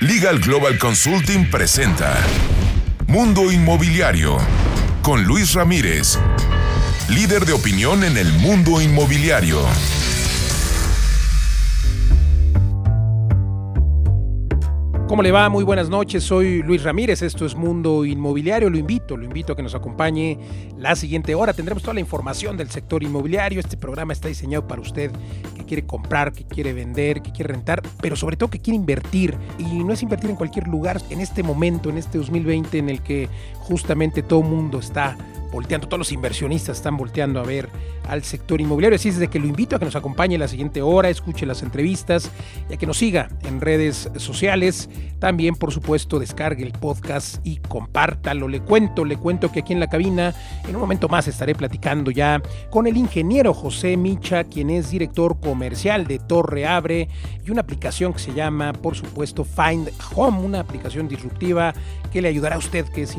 Legal Global Consulting presenta Mundo Inmobiliario con Luis Ramírez, líder de opinión en el mundo inmobiliario. ¿Cómo le va? Muy buenas noches, soy Luis Ramírez, esto es Mundo Inmobiliario, lo invito, lo invito a que nos acompañe la siguiente hora, tendremos toda la información del sector inmobiliario, este programa está diseñado para usted que quiere comprar, que quiere vender, que quiere rentar, pero sobre todo que quiere invertir, y no es invertir en cualquier lugar, en este momento, en este 2020 en el que justamente todo el mundo está volteando, todos los inversionistas están volteando a ver al sector inmobiliario. Así es de que lo invito a que nos acompañe la siguiente hora, escuche las entrevistas y a que nos siga en redes sociales. También, por supuesto, descargue el podcast y compártalo. Le cuento, le cuento que aquí en la cabina, en un momento más estaré platicando ya con el ingeniero José Micha, quien es director comercial de Torre Abre y una aplicación que se llama, por supuesto, Find Home, una aplicación disruptiva que le ayudará a usted que es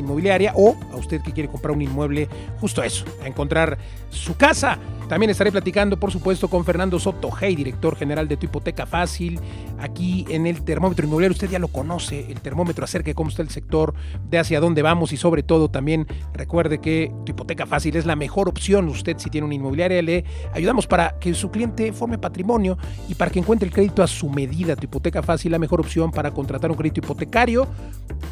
o a usted que quiere comprar un inmueble, justo eso, a encontrar su casa. También estaré platicando, por supuesto, con Fernando Soto Hey, director general de Tu Hipoteca Fácil, aquí en el termómetro inmobiliario. Usted ya lo conoce, el termómetro acerca de cómo está el sector, de hacia dónde vamos y sobre todo también recuerde que Tu Hipoteca Fácil es la mejor opción. Usted si tiene una inmobiliaria, le ayudamos para que su cliente forme patrimonio y para que encuentre el crédito a su medida. Tu Hipoteca Fácil, la mejor opción para contratar un crédito hipotecario,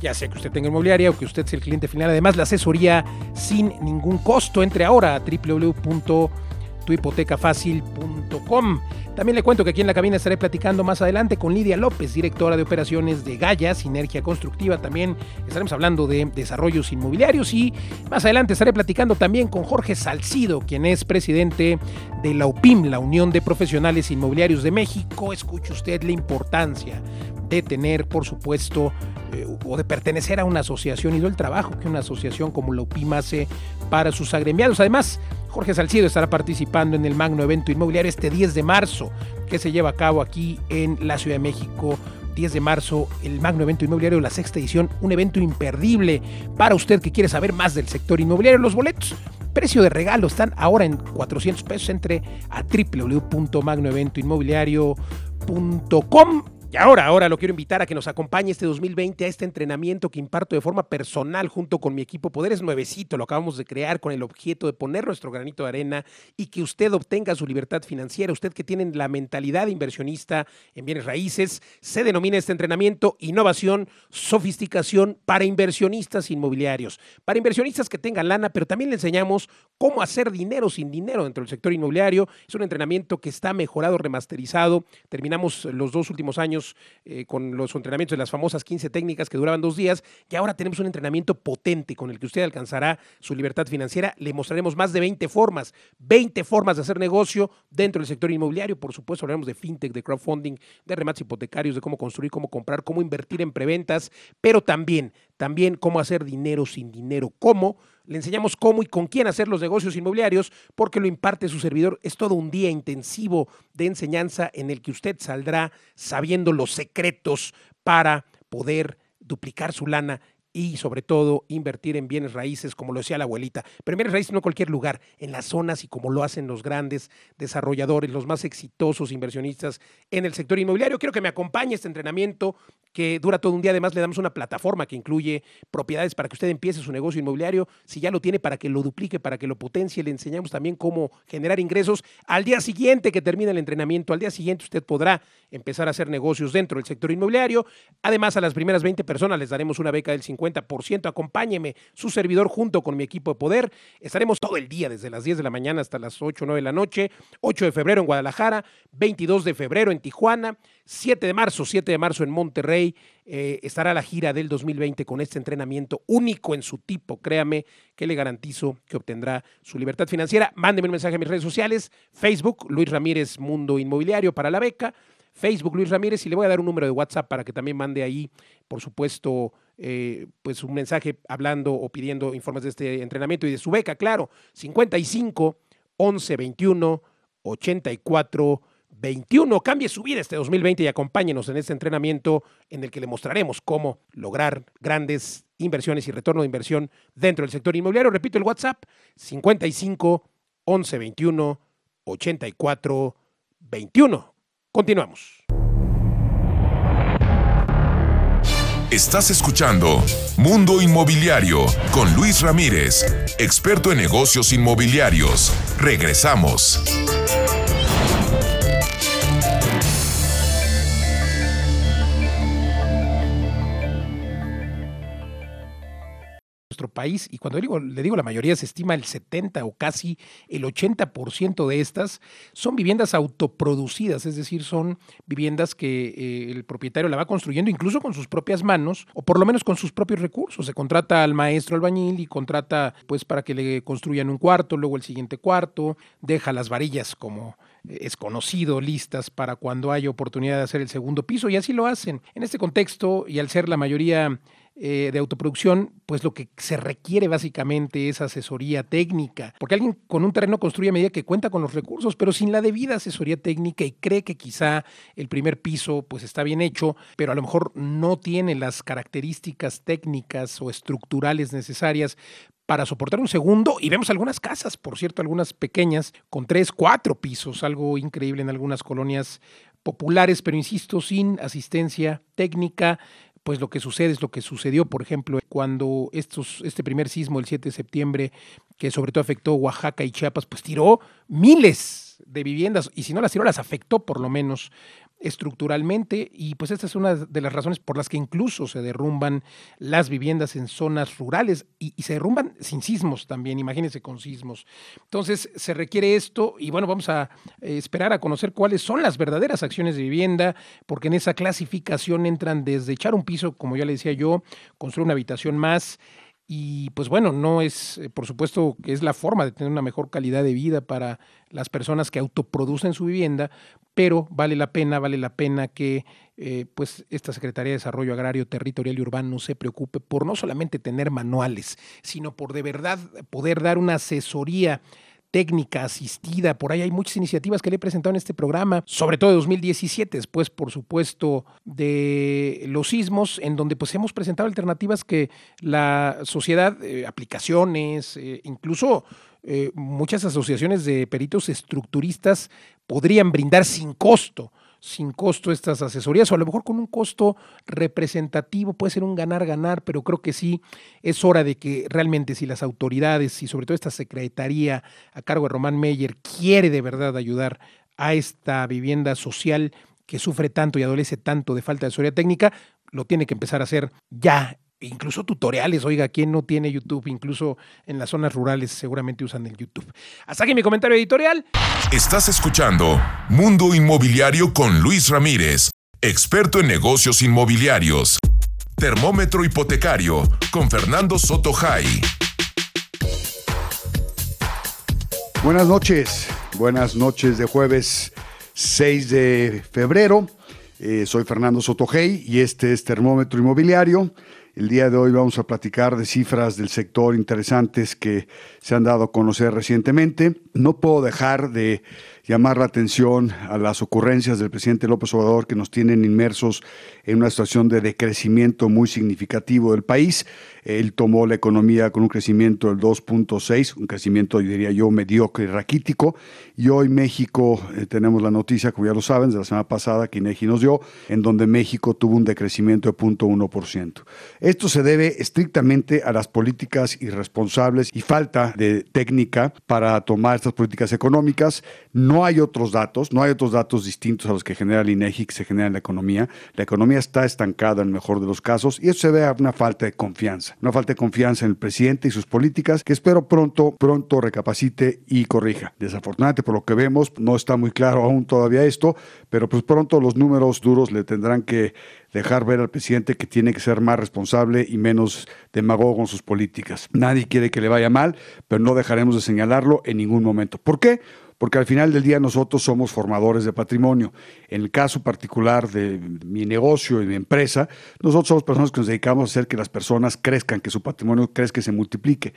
ya sea que usted tenga inmobiliaria o que usted sea el cliente final. Además, la asesoría sin ningún costo. Entre ahora a www.tuhipotecafacil.com. También le cuento que aquí en la cabina estaré platicando más adelante con Lidia López, directora de operaciones de Gaya, Sinergia Constructiva. También estaremos hablando de desarrollos inmobiliarios y más adelante estaré platicando también con Jorge Salcido, quien es presidente de la UPIM, la Unión de Profesionales Inmobiliarios de México. Escuche usted la importancia de tener, por supuesto, eh, o de pertenecer a una asociación y no el trabajo que una asociación como la UPIM hace para sus agremiados. Además, Jorge Salcido estará participando en el magno evento inmobiliario este 10 de marzo que se lleva a cabo aquí en la Ciudad de México 10 de marzo, el Magno Evento Inmobiliario, la sexta edición, un evento imperdible para usted que quiere saber más del sector inmobiliario. Los boletos, precio de regalo, están ahora en 400 pesos. Entre a www.magnoeventoinmobiliario.com y ahora, ahora lo quiero invitar a que nos acompañe este 2020 a este entrenamiento que imparto de forma personal junto con mi equipo Poderes Nuevecito. Lo acabamos de crear con el objeto de poner nuestro granito de arena y que usted obtenga su libertad financiera. Usted que tiene la mentalidad inversionista en bienes raíces, se denomina este entrenamiento innovación, sofisticación para inversionistas inmobiliarios. Para inversionistas que tengan lana, pero también le enseñamos cómo hacer dinero sin dinero dentro del sector inmobiliario. Es un entrenamiento que está mejorado, remasterizado. Terminamos los dos últimos años eh, con los entrenamientos de las famosas 15 técnicas que duraban dos días y ahora tenemos un entrenamiento potente con el que usted alcanzará su libertad financiera. Le mostraremos más de 20 formas, 20 formas de hacer negocio dentro del sector inmobiliario. Por supuesto, hablaremos de fintech, de crowdfunding, de remates hipotecarios, de cómo construir, cómo comprar, cómo invertir en preventas, pero también, también cómo hacer dinero sin dinero, cómo le enseñamos cómo y con quién hacer los negocios inmobiliarios porque lo imparte su servidor. Es todo un día intensivo de enseñanza en el que usted saldrá sabiendo los secretos para poder duplicar su lana y sobre todo invertir en bienes raíces, como lo decía la abuelita. Pero en bienes raíces no cualquier lugar, en las zonas y como lo hacen los grandes desarrolladores, los más exitosos inversionistas en el sector inmobiliario. Quiero que me acompañe este entrenamiento que dura todo un día. Además, le damos una plataforma que incluye propiedades para que usted empiece su negocio inmobiliario. Si ya lo tiene, para que lo duplique, para que lo potencie. Le enseñamos también cómo generar ingresos. Al día siguiente que termine el entrenamiento, al día siguiente usted podrá empezar a hacer negocios dentro del sector inmobiliario. Además, a las primeras 20 personas les daremos una beca del 50%. Acompáñeme, su servidor, junto con mi equipo de poder. Estaremos todo el día, desde las 10 de la mañana hasta las 8 o 9 de la noche. 8 de febrero en Guadalajara, 22 de febrero en Tijuana, 7 de marzo, 7 de marzo en Monterrey. Eh, estará la gira del 2020 con este entrenamiento único en su tipo. Créame que le garantizo que obtendrá su libertad financiera. Mándeme un mensaje a mis redes sociales. Facebook, Luis Ramírez Mundo Inmobiliario para la beca. Facebook Luis Ramírez y le voy a dar un número de WhatsApp para que también mande ahí, por supuesto, eh, pues un mensaje hablando o pidiendo informes de este entrenamiento y de su beca, claro, 55 11 21 84 21. Cambie su vida este 2020 y acompáñenos en este entrenamiento en el que le mostraremos cómo lograr grandes inversiones y retorno de inversión dentro del sector inmobiliario. Repito el WhatsApp 55 11 21 84 21. Continuamos. Estás escuchando Mundo Inmobiliario con Luis Ramírez, experto en negocios inmobiliarios. Regresamos. País, y cuando le digo la mayoría, se estima el 70 o casi el 80% de estas son viviendas autoproducidas, es decir, son viviendas que eh, el propietario la va construyendo incluso con sus propias manos o por lo menos con sus propios recursos. Se contrata al maestro albañil y contrata pues para que le construyan un cuarto, luego el siguiente cuarto, deja las varillas como es conocido, listas para cuando hay oportunidad de hacer el segundo piso y así lo hacen. En este contexto y al ser la mayoría eh, de autoproducción, pues lo que se requiere básicamente es asesoría técnica, porque alguien con un terreno construye a medida que cuenta con los recursos, pero sin la debida asesoría técnica y cree que quizá el primer piso pues está bien hecho, pero a lo mejor no tiene las características técnicas o estructurales necesarias para soportar un segundo y vemos algunas casas, por cierto, algunas pequeñas, con tres, cuatro pisos, algo increíble en algunas colonias populares, pero insisto, sin asistencia técnica, pues lo que sucede es lo que sucedió, por ejemplo, cuando estos, este primer sismo el 7 de septiembre, que sobre todo afectó Oaxaca y Chiapas, pues tiró miles de viviendas, y si no las tiró, las afectó por lo menos estructuralmente y pues esta es una de las razones por las que incluso se derrumban las viviendas en zonas rurales y, se derrumban sin sismos también, imagínense con sismos. Entonces se requiere esto y bueno, vamos a eh, esperar a conocer cuáles son las verdaderas acciones de vivienda, porque en esa clasificación entran desde echar un piso, como ya le decía yo, construir una habitación más, y pues bueno, no es, eh, por supuesto, que es la forma de tener una mejor calidad de vida para las personas que autoproducen su vivienda, pero vale la pena, vale la pena que eh, pues esta Secretaría de Desarrollo Agrario, Territorial y Urbano se preocupe por no solamente tener manuales, sino por de verdad poder dar una asesoría técnica asistida. Por ahí hay muchas iniciativas que le he presentado en este programa, sobre todo de 2017, después, por supuesto, de los sismos, en donde pues hemos presentado alternativas que la sociedad, eh, aplicaciones, eh, incluso eh, muchas asociaciones de peritos estructuristas podrían brindar sin costo sin costo estas asesorías o a lo mejor con un costo representativo, puede ser un ganar-ganar, pero creo que sí es hora de que realmente si las autoridades y sobre todo esta secretaría a cargo de Román Meyer quiere de verdad ayudar a esta vivienda social que sufre tanto y adolece tanto de falta de asesoría técnica, lo tiene que empezar a hacer ya incluso tutoriales, oiga, ¿quién no tiene YouTube? Incluso en las zonas rurales seguramente usan el YouTube. Hasta aquí mi comentario editorial. Estás escuchando Mundo Inmobiliario con Luis Ramírez, experto en negocios inmobiliarios. Termómetro hipotecario con Fernando Soto Buenas noches, buenas noches de jueves 6 de febrero. Eh, soy Fernando Sotogey y este es Termómetro Inmobiliario. El día de hoy vamos a platicar de cifras del sector interesantes que se han dado a conocer recientemente. No puedo dejar de llamar la atención a las ocurrencias del presidente López Obrador que nos tienen inmersos en una situación de decrecimiento muy significativo del país. Él tomó la economía con un crecimiento del 2.6, un crecimiento, diría yo, mediocre y raquítico. Y hoy México, eh, tenemos la noticia, como ya lo saben, de la semana pasada que INEGI nos dio, en donde México tuvo un decrecimiento de 0.1%. Esto se debe estrictamente a las políticas irresponsables y falta de técnica para tomar estas políticas económicas. No hay otros datos, no hay otros datos distintos a los que genera el INEGI que se genera en la economía. La economía está estancada en el mejor de los casos y eso se debe a una falta de confianza no falta de confianza en el presidente y sus políticas, que espero pronto, pronto recapacite y corrija. Desafortunadamente, por lo que vemos, no está muy claro aún todavía esto, pero pues pronto los números duros le tendrán que dejar ver al presidente que tiene que ser más responsable y menos demagogo en sus políticas. Nadie quiere que le vaya mal, pero no dejaremos de señalarlo en ningún momento. ¿Por qué? Porque al final del día nosotros somos formadores de patrimonio. En el caso particular de mi negocio y mi empresa, nosotros somos personas que nos dedicamos a hacer que las personas crezcan, que su patrimonio crezca y se multiplique.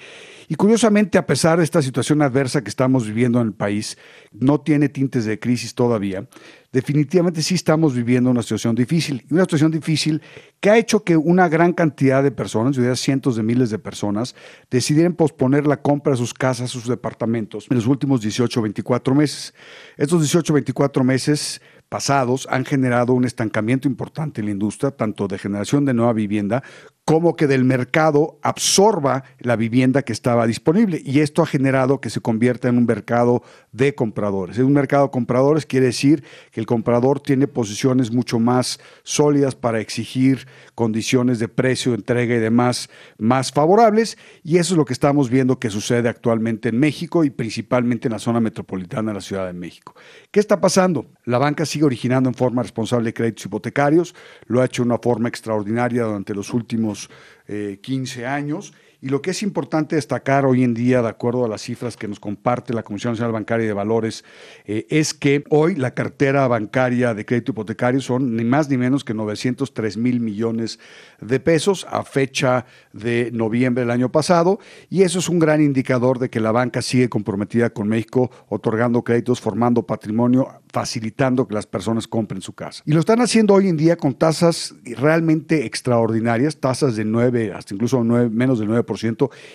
Y curiosamente, a pesar de esta situación adversa que estamos viviendo en el país, no tiene tintes de crisis todavía, definitivamente sí estamos viviendo una situación difícil. Y una situación difícil que ha hecho que una gran cantidad de personas, yo diría cientos de miles de personas, decidieran posponer la compra de sus casas, sus departamentos en los últimos 18 o 24 meses. Estos 18 o 24 meses pasados han generado un estancamiento importante en la industria, tanto de generación de nueva vivienda como que del mercado absorba la vivienda que estaba disponible. Y esto ha generado que se convierta en un mercado de compradores. En un mercado de compradores quiere decir que el comprador tiene posiciones mucho más sólidas para exigir condiciones de precio, entrega y demás más favorables. Y eso es lo que estamos viendo que sucede actualmente en México y principalmente en la zona metropolitana de la Ciudad de México. ¿Qué está pasando? La banca sigue originando en forma responsable créditos hipotecarios, lo ha hecho de una forma extraordinaria durante los últimos 15 eh, años y lo que es importante destacar hoy en día, de acuerdo a las cifras que nos comparte la Comisión Nacional Bancaria de Valores, eh, es que hoy la cartera bancaria de crédito hipotecario son ni más ni menos que 903 mil millones de pesos a fecha de noviembre del año pasado. Y eso es un gran indicador de que la banca sigue comprometida con México, otorgando créditos, formando patrimonio, facilitando que las personas compren su casa. Y lo están haciendo hoy en día con tasas realmente extraordinarias, tasas de 9, hasta incluso 9, menos del 9%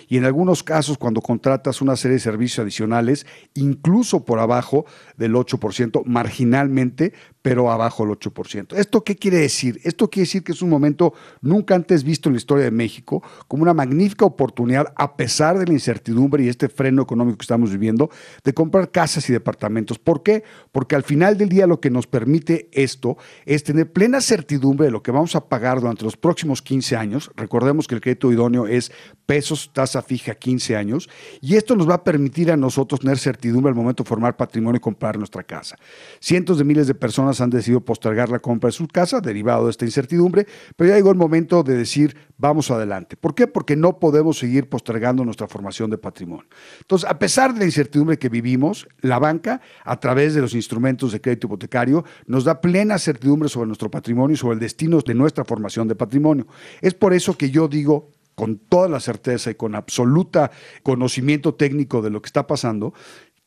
y en algunos casos cuando contratas una serie de servicios adicionales, incluso por abajo del 8%, marginalmente, pero abajo del 8%. ¿Esto qué quiere decir? Esto quiere decir que es un momento nunca antes visto en la historia de México, como una magnífica oportunidad, a pesar de la incertidumbre y este freno económico que estamos viviendo, de comprar casas y departamentos. ¿Por qué? Porque al final del día lo que nos permite esto es tener plena certidumbre de lo que vamos a pagar durante los próximos 15 años. Recordemos que el crédito idóneo es pesos, tasa fija 15 años, y esto nos va a permitir a nosotros tener certidumbre al momento de formar patrimonio y comprar nuestra casa. Cientos de miles de personas han decidido postergar la compra de su casa derivado de esta incertidumbre, pero ya llegó el momento de decir vamos adelante. ¿Por qué? Porque no podemos seguir postergando nuestra formación de patrimonio. Entonces, a pesar de la incertidumbre que vivimos, la banca, a través de los instrumentos de crédito hipotecario, nos da plena certidumbre sobre nuestro patrimonio y sobre el destino de nuestra formación de patrimonio. Es por eso que yo digo con toda la certeza y con absoluta conocimiento técnico de lo que está pasando,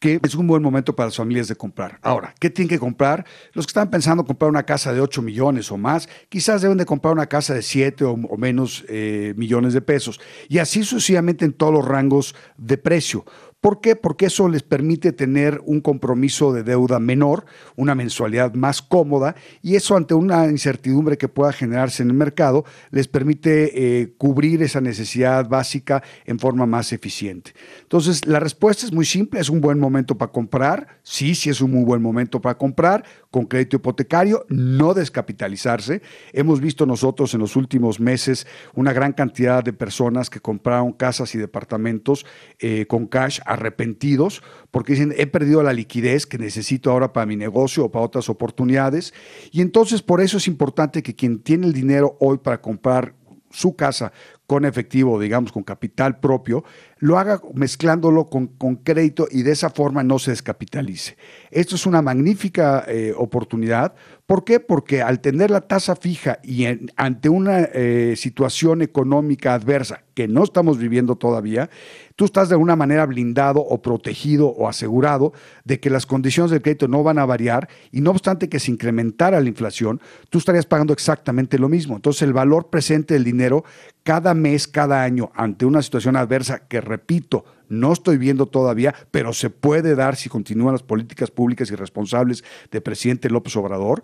que es un buen momento para las familias de comprar. Ahora, ¿qué tienen que comprar? Los que están pensando comprar una casa de 8 millones o más, quizás deben de comprar una casa de 7 o, menos eh, millones de pesos. Y así sucesivamente en todos los rangos de precio. ¿Por qué? Porque eso les permite tener un compromiso de deuda menor, una mensualidad más cómoda y eso ante una incertidumbre que pueda generarse en el mercado les permite eh, cubrir esa necesidad básica en forma más eficiente. Entonces, la respuesta es muy simple, es un buen momento para comprar, sí, sí es un muy buen momento para comprar con crédito hipotecario, no descapitalizarse. Hemos visto nosotros en los últimos meses una gran cantidad de personas que compraron casas y departamentos eh, con cash arrepentidos porque dicen, he perdido la liquidez que necesito ahora para mi negocio o para otras oportunidades. Y entonces por eso es importante que quien tiene el dinero hoy para comprar su casa con efectivo, digamos, con capital propio, lo haga mezclándolo con, con, crédito y de esa forma no se descapitalice. Esto es una magnífica eh, oportunidad. ¿Por qué? Porque al tener la tasa fija y ante una eh, situación económica adversa que no estamos viviendo todavía, tú estás de alguna manera blindado o protegido o asegurado de que las condiciones del crédito no van a variar y no obstante que se incrementara la inflación, tú estarías pagando exactamente lo mismo. Entonces el valor presente del dinero cada mes, cada año, ante una situación adversa que, repito, no estoy viendo todavía, pero se puede dar si continúan las políticas públicas y responsables del presidente López Obrador,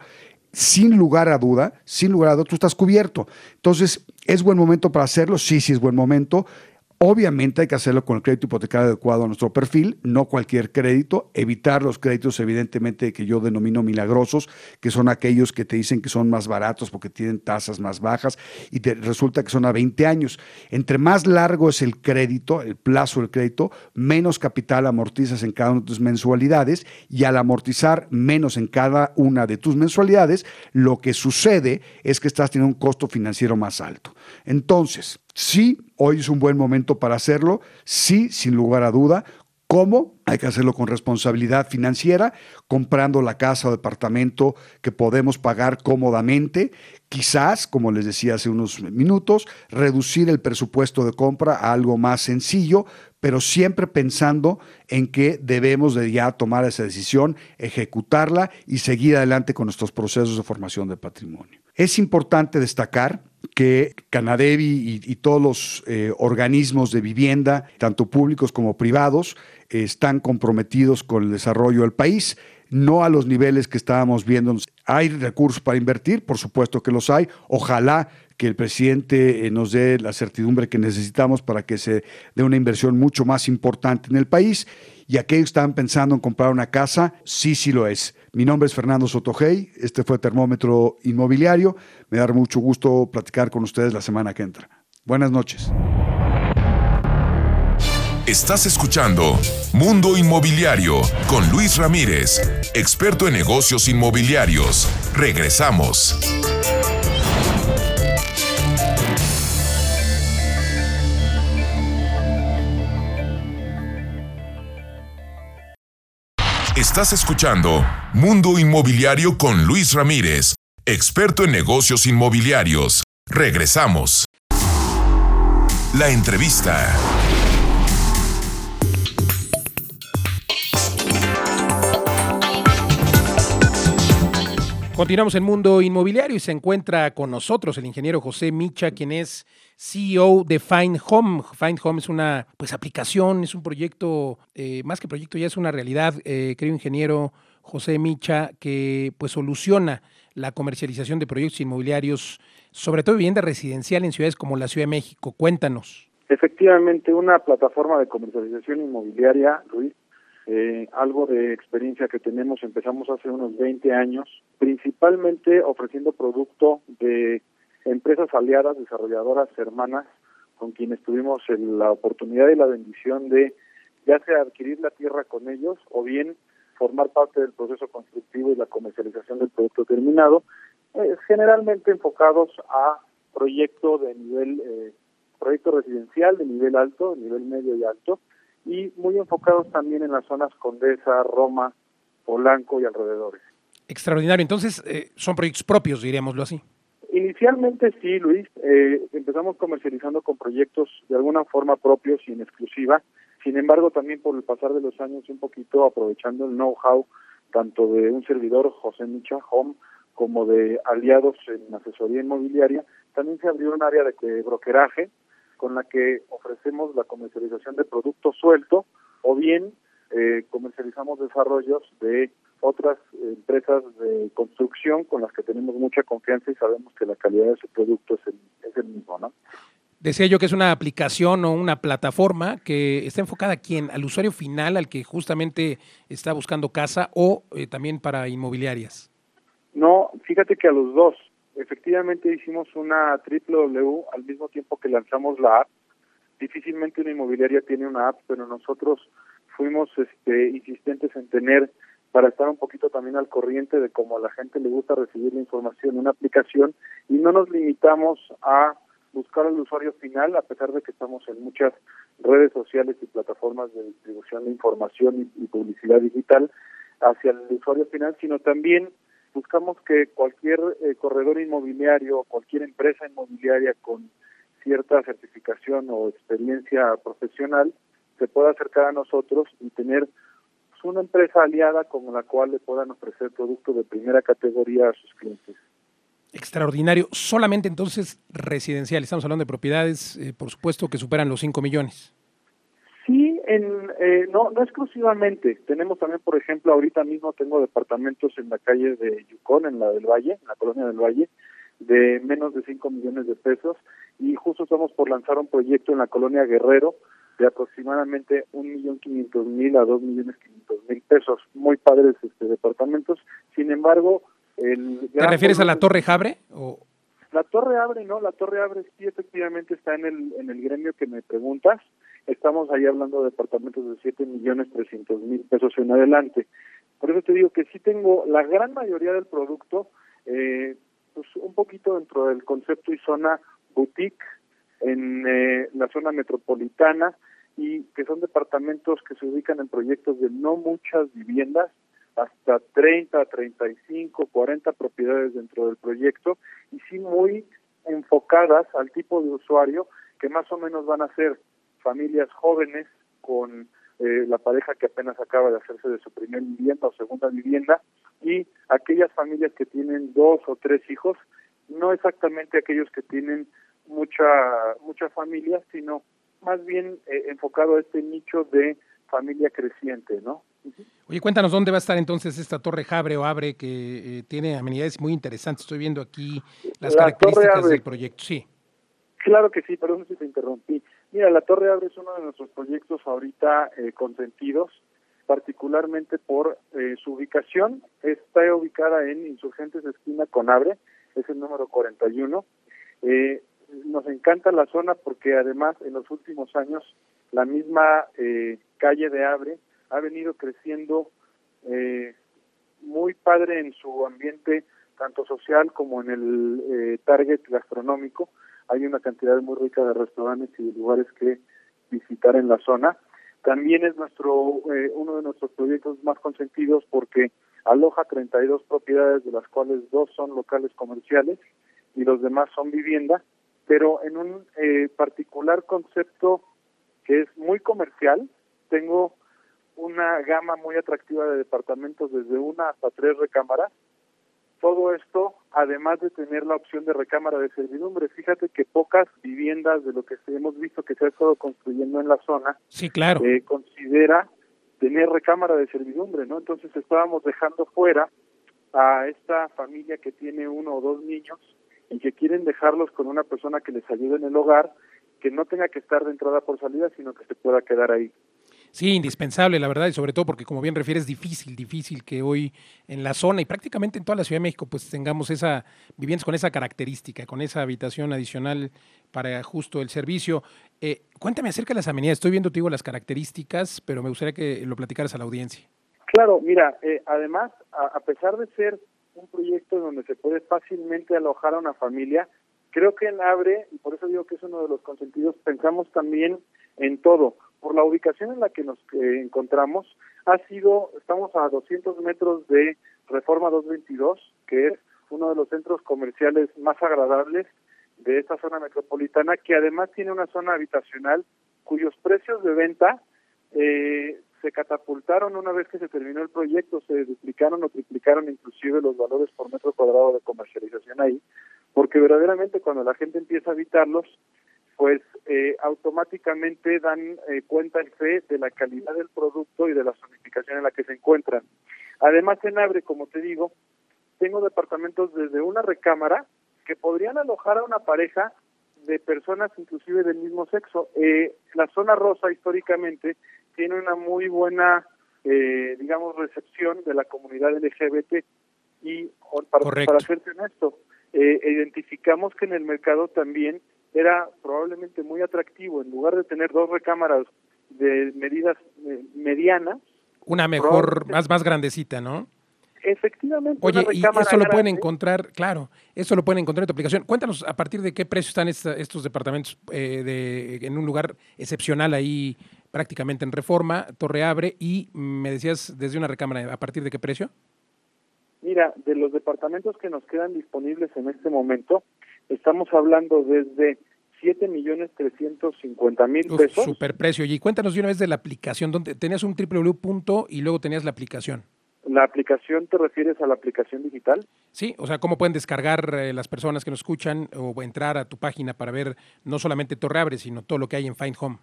sin lugar a duda, sin lugar a duda, tú estás cubierto. Entonces, ¿es buen momento para hacerlo? Sí, sí es buen momento. Obviamente hay que hacerlo con el crédito hipotecario adecuado a nuestro perfil, no cualquier crédito, evitar los créditos evidentemente que yo denomino milagrosos, que son aquellos que te dicen que son más baratos porque tienen tasas más bajas y resulta que son a 20 años. Entre más largo es el crédito, el plazo del crédito, menos capital amortizas en cada una de tus mensualidades y al amortizar menos en cada una de tus mensualidades, lo que sucede es que estás teniendo un costo financiero más alto. Entonces, Sí, hoy es un buen momento para hacerlo, sí, sin lugar a duda. ¿Cómo? Hay que hacerlo con responsabilidad financiera, comprando la casa o departamento que podemos pagar cómodamente. Quizás, como les decía hace unos minutos, reducir el presupuesto de compra a algo más sencillo, pero siempre pensando en que debemos de ya tomar esa decisión, ejecutarla y seguir adelante con nuestros procesos de formación de patrimonio. Es importante destacar que Canadevi y, todos los eh, organismos de vivienda, tanto públicos como privados, están comprometidos con el desarrollo del país. no a los niveles que estábamos viendo. ¿Hay recursos para invertir? Por supuesto que los hay. Ojalá que el presidente eh, nos dé la certidumbre que necesitamos para que se dé una inversión mucho más importante en el país. Y aquellos que están pensando en comprar una casa, sí, sí lo es. Mi nombre es Fernando Sotogey, este fue Termómetro Inmobiliario. Me da mucho gusto platicar con ustedes la semana que entra. Buenas noches. Estás escuchando Mundo Inmobiliario con Luis Ramírez, experto en negocios inmobiliarios. Regresamos. Estás escuchando Mundo Inmobiliario con Luis Ramírez, experto en negocios inmobiliarios. Regresamos. La entrevista. Continuamos en Mundo Inmobiliario y se encuentra con nosotros el ingeniero José Micha, quien es CEO de Find Home. Find Home es una pues, aplicación, es un proyecto, eh, más que proyecto, ya es una realidad, eh, creo ingeniero José Micha, que pues soluciona la comercialización de proyectos inmobiliarios, sobre todo vivienda residencial en ciudades como la Ciudad de México. Cuéntanos. Efectivamente, una plataforma de comercialización inmobiliaria, Luis, eh, algo de experiencia que tenemos, empezamos hace unos 20 años, principalmente ofreciendo producto de empresas aliadas, desarrolladoras, hermanas, con quienes tuvimos la oportunidad y la bendición de ya sea adquirir la tierra con ellos o bien formar parte del proceso constructivo y la comercialización del producto terminado, generalmente enfocados a proyecto de nivel, eh, proyecto residencial de nivel alto, nivel medio y alto, y muy enfocados también en las zonas Condesa, Roma, Polanco y alrededores. Extraordinario. Entonces, eh, son proyectos propios, diríamoslo así. Inicialmente sí, Luis. Eh, empezamos comercializando con proyectos de alguna forma propios y en exclusiva. Sin embargo, también por el pasar de los años, un poquito aprovechando el know-how tanto de un servidor, José Micha Home, como de aliados en asesoría inmobiliaria, también se abrió un área de brokeraje con la que ofrecemos la comercialización de producto suelto o bien eh, comercializamos desarrollos de otras empresas de construcción con las que tenemos mucha confianza y sabemos que la calidad de su producto es el, es el mismo, ¿no? Decía yo que es una aplicación o una plataforma que está enfocada a quién, al usuario final, al que justamente está buscando casa o eh, también para inmobiliarias. No, fíjate que a los dos efectivamente hicimos una triple W al mismo tiempo que lanzamos la app. Difícilmente una inmobiliaria tiene una app, pero nosotros fuimos este, insistentes en tener, para estar un poquito también al corriente de cómo a la gente le gusta recibir la información en una aplicación y no nos limitamos a buscar al usuario final, a pesar de que estamos en muchas redes sociales y plataformas de distribución de información y, publicidad digital hacia el usuario final, sino también buscamos que cualquier eh, corredor inmobiliario, cualquier empresa inmobiliaria con cierta certificación o experiencia profesional se pueda acercar a nosotros y tener pues, una empresa aliada con la cual le puedan ofrecer productos de primera categoría a sus clientes. Extraordinario. Solamente entonces residencial. Estamos hablando de propiedades, eh, por supuesto, que superan los 5 millones. Sí, en, eh, no, no exclusivamente. Tenemos también, por ejemplo, ahorita mismo tengo departamentos en la calle de Yukon, en la del Valle, en la colonia del Valle, de menos de 5 millones de pesos y justo estamos por lanzar un proyecto en la colonia Guerrero de aproximadamente un millón quinientos mil a dos millones quinientos mil pesos. Muy padres este departamentos. Sin embargo, el ¿Te refieres a la Torre Jabre? O... La Torre Abre, no, la Torre Abre sí efectivamente está en el, en el gremio que me preguntas. Estamos ahí hablando de departamentos de siete millones trescientos mil pesos en adelante. Por eso te digo que sí tengo la gran mayoría del producto, eh, pues un poquito dentro del concepto y zona boutique en eh, la zona metropolitana y que son departamentos que se ubican en proyectos de no muchas viviendas, hasta 30, 35, 40 propiedades dentro del proyecto y sí muy enfocadas al tipo de usuario que más o menos van a ser familias jóvenes con eh, la pareja que apenas acaba de hacerse de su primera vivienda o segunda vivienda y aquellas familias que tienen dos o tres hijos, no exactamente aquellos que tienen mucha mucha familia, sino más bien eh, enfocado a este nicho de familia creciente, ¿no? Oye, cuéntanos dónde va a estar entonces esta Torre Jabre o Abre que eh, tiene amenidades muy interesantes. Estoy viendo aquí las características del proyecto. Sí. Claro que sí, perdón si te interrumpí. Mira, la Torre Abre es uno de nuestros proyectos ahorita eh, consentidos, particularmente por eh, su ubicación. Está ubicada en Insurgentes Esquina con Abre, es el número 41. Eh, nos encanta la zona porque además en los últimos años la misma eh, calle de Abre ha venido creciendo eh, muy padre en su ambiente tanto social como en el eh, target gastronómico. Hay una cantidad muy rica de restaurantes y de lugares que visitar en la zona. También es nuestro eh, uno de nuestros proyectos más consentidos porque aloja 32 propiedades, de las cuales dos son locales comerciales y los demás son vivienda, pero en un eh, particular concepto que es muy comercial. Tengo una gama muy atractiva de departamentos desde una hasta tres recámaras. Todo esto, además de tener la opción de recámara de servidumbre, fíjate que pocas viviendas de lo que hemos visto que se ha estado construyendo en la zona, sí, claro, eh, considera tener recámara de servidumbre, ¿no? Entonces estábamos dejando fuera a esta familia que tiene uno o dos niños y que quieren dejarlos con una persona que les ayude en el hogar, que no tenga que estar de entrada por salida, sino que se pueda quedar ahí. Sí, indispensable, la verdad, y sobre todo porque, como bien refieres, difícil, difícil que hoy en la zona y prácticamente en toda la Ciudad de México, pues tengamos esa viviendas con esa característica, con esa habitación adicional para justo el servicio. Eh, cuéntame acerca de las amenidades. Estoy viendo, te digo, las características, pero me gustaría que lo platicaras a la audiencia. Claro, mira, eh, además, a, a pesar de ser un proyecto donde se puede fácilmente alojar a una familia, creo que en Abre, y por eso digo que es uno de los consentidos, pensamos también en todo. Por la ubicación en la que nos eh, encontramos, ha sido, estamos a 200 metros de Reforma 222, que es uno de los centros comerciales más agradables de esta zona metropolitana, que además tiene una zona habitacional cuyos precios de venta eh, se catapultaron una vez que se terminó el proyecto, se duplicaron o triplicaron inclusive los valores por metro cuadrado de comercialización ahí, porque verdaderamente cuando la gente empieza a habitarlos, pues eh, automáticamente dan eh, cuenta en fe de la calidad del producto y de la zonificación en la que se encuentran. Además, en Abre, como te digo, tengo departamentos desde una recámara que podrían alojar a una pareja de personas inclusive del mismo sexo. Eh, la zona rosa históricamente tiene una muy buena, eh, digamos, recepción de la comunidad LGBT y para, para serte honesto, eh, identificamos que en el mercado también era probablemente muy atractivo, en lugar de tener dos recámaras de medidas eh, medianas. Una mejor, más, más grandecita, ¿no? Efectivamente. Oye, y eso lo pueden encontrar, claro, eso lo pueden encontrar en tu aplicación. Cuéntanos a partir de qué precio están estos departamentos eh, de, en un lugar excepcional ahí, prácticamente en reforma, Torre Abre, y me decías desde una recámara, ¿a partir de qué precio? Mira, de los departamentos que nos quedan disponibles en este momento, estamos hablando desde 7 millones 350 mil pesos. Super precio. Y cuéntanos de una vez de la aplicación, donde tenías un www. y luego tenías la aplicación. ¿La aplicación te refieres a la aplicación digital? Sí, o sea, ¿cómo pueden descargar eh, las personas que nos escuchan o entrar a tu página para ver no solamente Torre Abre, sino todo lo que hay en Find Home?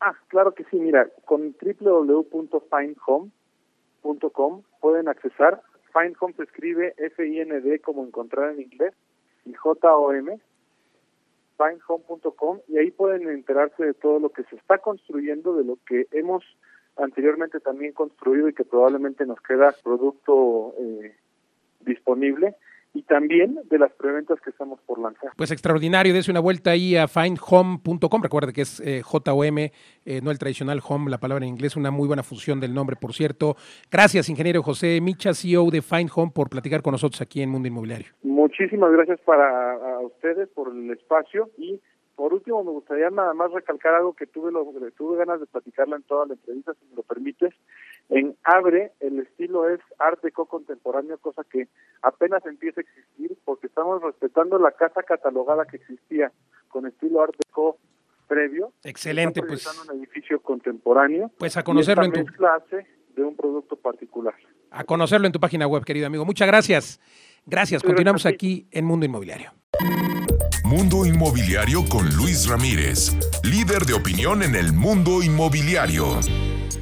Ah, claro que sí, mira, con www.findhome.com pueden accesar. Find Home se escribe F-I-N-D como encontrar en inglés y J-O-M, findhome.com y ahí pueden enterarse de todo lo que se está construyendo, de lo que hemos anteriormente también construido y que probablemente nos queda producto eh, disponible y también de las preventas que estamos por lanzar. Pues extraordinario, dése una vuelta ahí a findhome.com, recuerde que es eh, J-O-M, eh, no el tradicional home, la palabra en inglés, una muy buena función del nombre, por cierto. Gracias, ingeniero José Micha, CEO de Find Home, por platicar con nosotros aquí en Mundo Inmobiliario. Muchísimas gracias para a ustedes por el espacio y por último, me gustaría nada más recalcar algo que tuve, lo, tuve ganas de platicarla en toda la entrevista, si me lo permites. En Abre, el estilo es art deco contemporáneo, cosa que apenas empieza a existir, porque estamos respetando la casa catalogada que existía con estilo art deco previo. Excelente, pues. un edificio contemporáneo. Pues a conocerlo en tu clase de un producto particular. A conocerlo en tu página web, querido amigo. Muchas gracias. Gracias. Continuamos aquí en Mundo Inmobiliario. Mundo Inmobiliario con Luis Ramírez, líder de opinión en el mundo inmobiliario.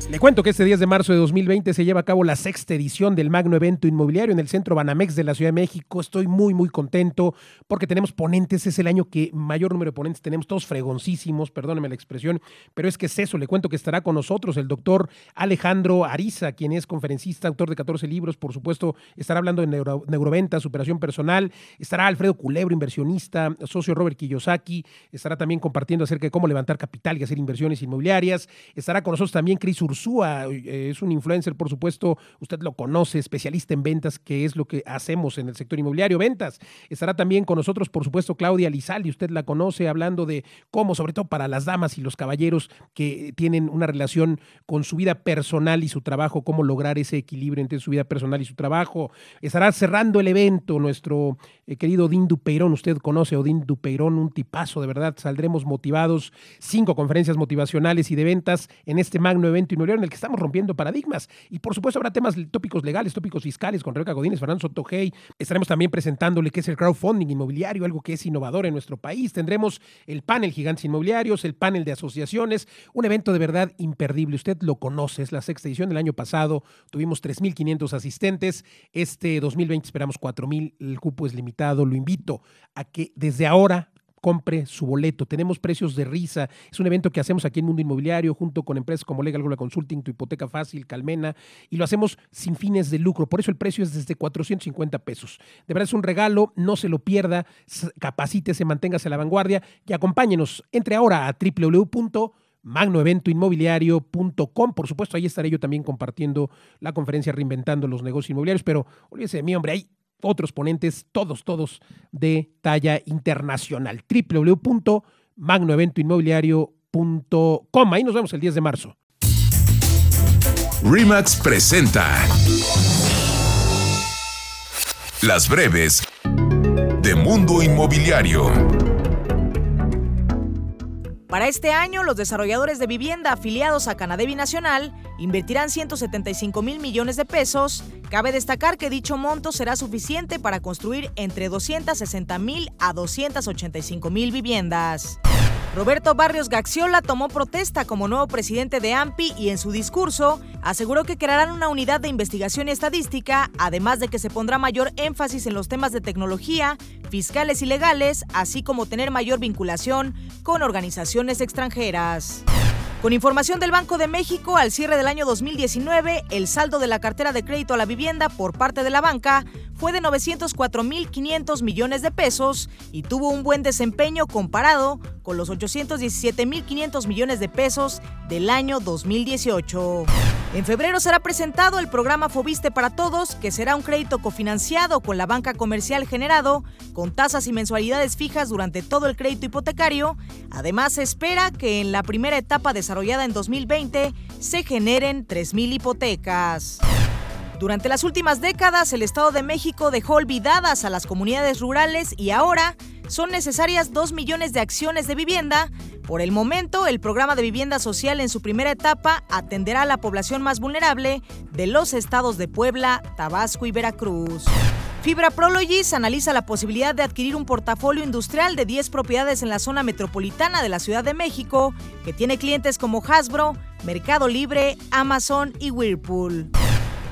Le cuento que este 10 de marzo de 2020 se lleva a cabo la sexta edición del Magno Evento Inmobiliario en el Centro Banamex de la Ciudad de México. Estoy muy, muy contento porque tenemos ponentes. Es el año que mayor número de ponentes tenemos, todos fregoncísimos, perdóneme la expresión, pero es que es eso. Le cuento que estará con nosotros el doctor Alejandro Ariza, quien es conferencista, autor de 14 libros. Por supuesto, estará hablando de neuro, neuroventa, superación personal. Estará Alfredo Culebro, inversionista, socio Robert Kiyosaki. Estará también compartiendo acerca de cómo levantar capital y hacer inversiones inmobiliarias. Estará con nosotros también Cris Ursula eh, es un influencer, por supuesto, usted lo conoce, especialista en ventas, que es lo que hacemos en el sector inmobiliario, ventas. Estará también con nosotros, por supuesto, Claudia Lizaldi, usted la conoce, hablando de cómo, sobre todo para las damas y los caballeros que tienen una relación con su vida personal y su trabajo, cómo lograr ese equilibrio entre su vida personal y su trabajo. Estará cerrando el evento nuestro eh, querido Odín Dupeirón, usted conoce a Odín Dupeirón, un tipazo, de verdad, saldremos motivados, cinco conferencias motivacionales y de ventas en este magno evento en el que estamos rompiendo paradigmas. Y por supuesto habrá temas tópicos legales, tópicos fiscales con Rebeca Godínez, Fernando Sotojey. Estaremos también presentándole qué es el crowdfunding inmobiliario, algo que es innovador en nuestro país. Tendremos el panel Gigantes Inmobiliarios, el panel de asociaciones, un evento de verdad imperdible. Usted lo conoce, es la sexta edición del año pasado. Tuvimos 3.500 asistentes. Este 2020 esperamos 4.000. El cupo es limitado. Lo invito a que desde ahora compre su boleto. Tenemos precios de risa. Es un evento que hacemos aquí en Mundo Inmobiliario junto con empresas como Legal Gola Consulting, Tu Hipoteca Fácil, Calmena, y lo hacemos sin fines de lucro. Por eso el precio es desde 450 pesos. De verdad es un regalo, no se lo pierda, capacítese, manténgase a la vanguardia y acompáñenos. Entre ahora a www.magnoeventoinmobiliario.com. Por supuesto, ahí estaré yo también compartiendo la conferencia Reinventando los Negocios Inmobiliarios, pero olvídese de mí, hombre, ahí otros ponentes, todos, todos de talla internacional. www.magnoeventoinmobiliario.com. Ahí nos vemos el 10 de marzo. Remax presenta Las breves de Mundo Inmobiliario. Para este año, los desarrolladores de vivienda afiliados a Canadevi Nacional invertirán 175 mil millones de pesos. Cabe destacar que dicho monto será suficiente para construir entre 260 mil a 285 mil viviendas. Roberto Barrios Gaxiola tomó protesta como nuevo presidente de AMPI y en su discurso aseguró que crearán una unidad de investigación estadística, además de que se pondrá mayor énfasis en los temas de tecnología, fiscales y legales, así como tener mayor vinculación con organizaciones extranjeras. Con información del Banco de México, al cierre del año 2019, el saldo de la cartera de crédito a la vivienda por parte de la banca fue de 904.500 millones de pesos y tuvo un buen desempeño comparado con los 817.500 millones de pesos del año 2018. En febrero será presentado el programa Fobiste para Todos, que será un crédito cofinanciado con la banca comercial generado, con tasas y mensualidades fijas durante todo el crédito hipotecario. Además, se espera que en la primera etapa desarrollada en 2020 se generen 3.000 hipotecas. Durante las últimas décadas, el Estado de México dejó olvidadas a las comunidades rurales y ahora son necesarias 2 millones de acciones de vivienda. Por el momento, el programa de vivienda social en su primera etapa atenderá a la población más vulnerable de los estados de Puebla, Tabasco y Veracruz. Fibra Prologis analiza la posibilidad de adquirir un portafolio industrial de 10 propiedades en la zona metropolitana de la Ciudad de México, que tiene clientes como Hasbro, Mercado Libre, Amazon y Whirlpool.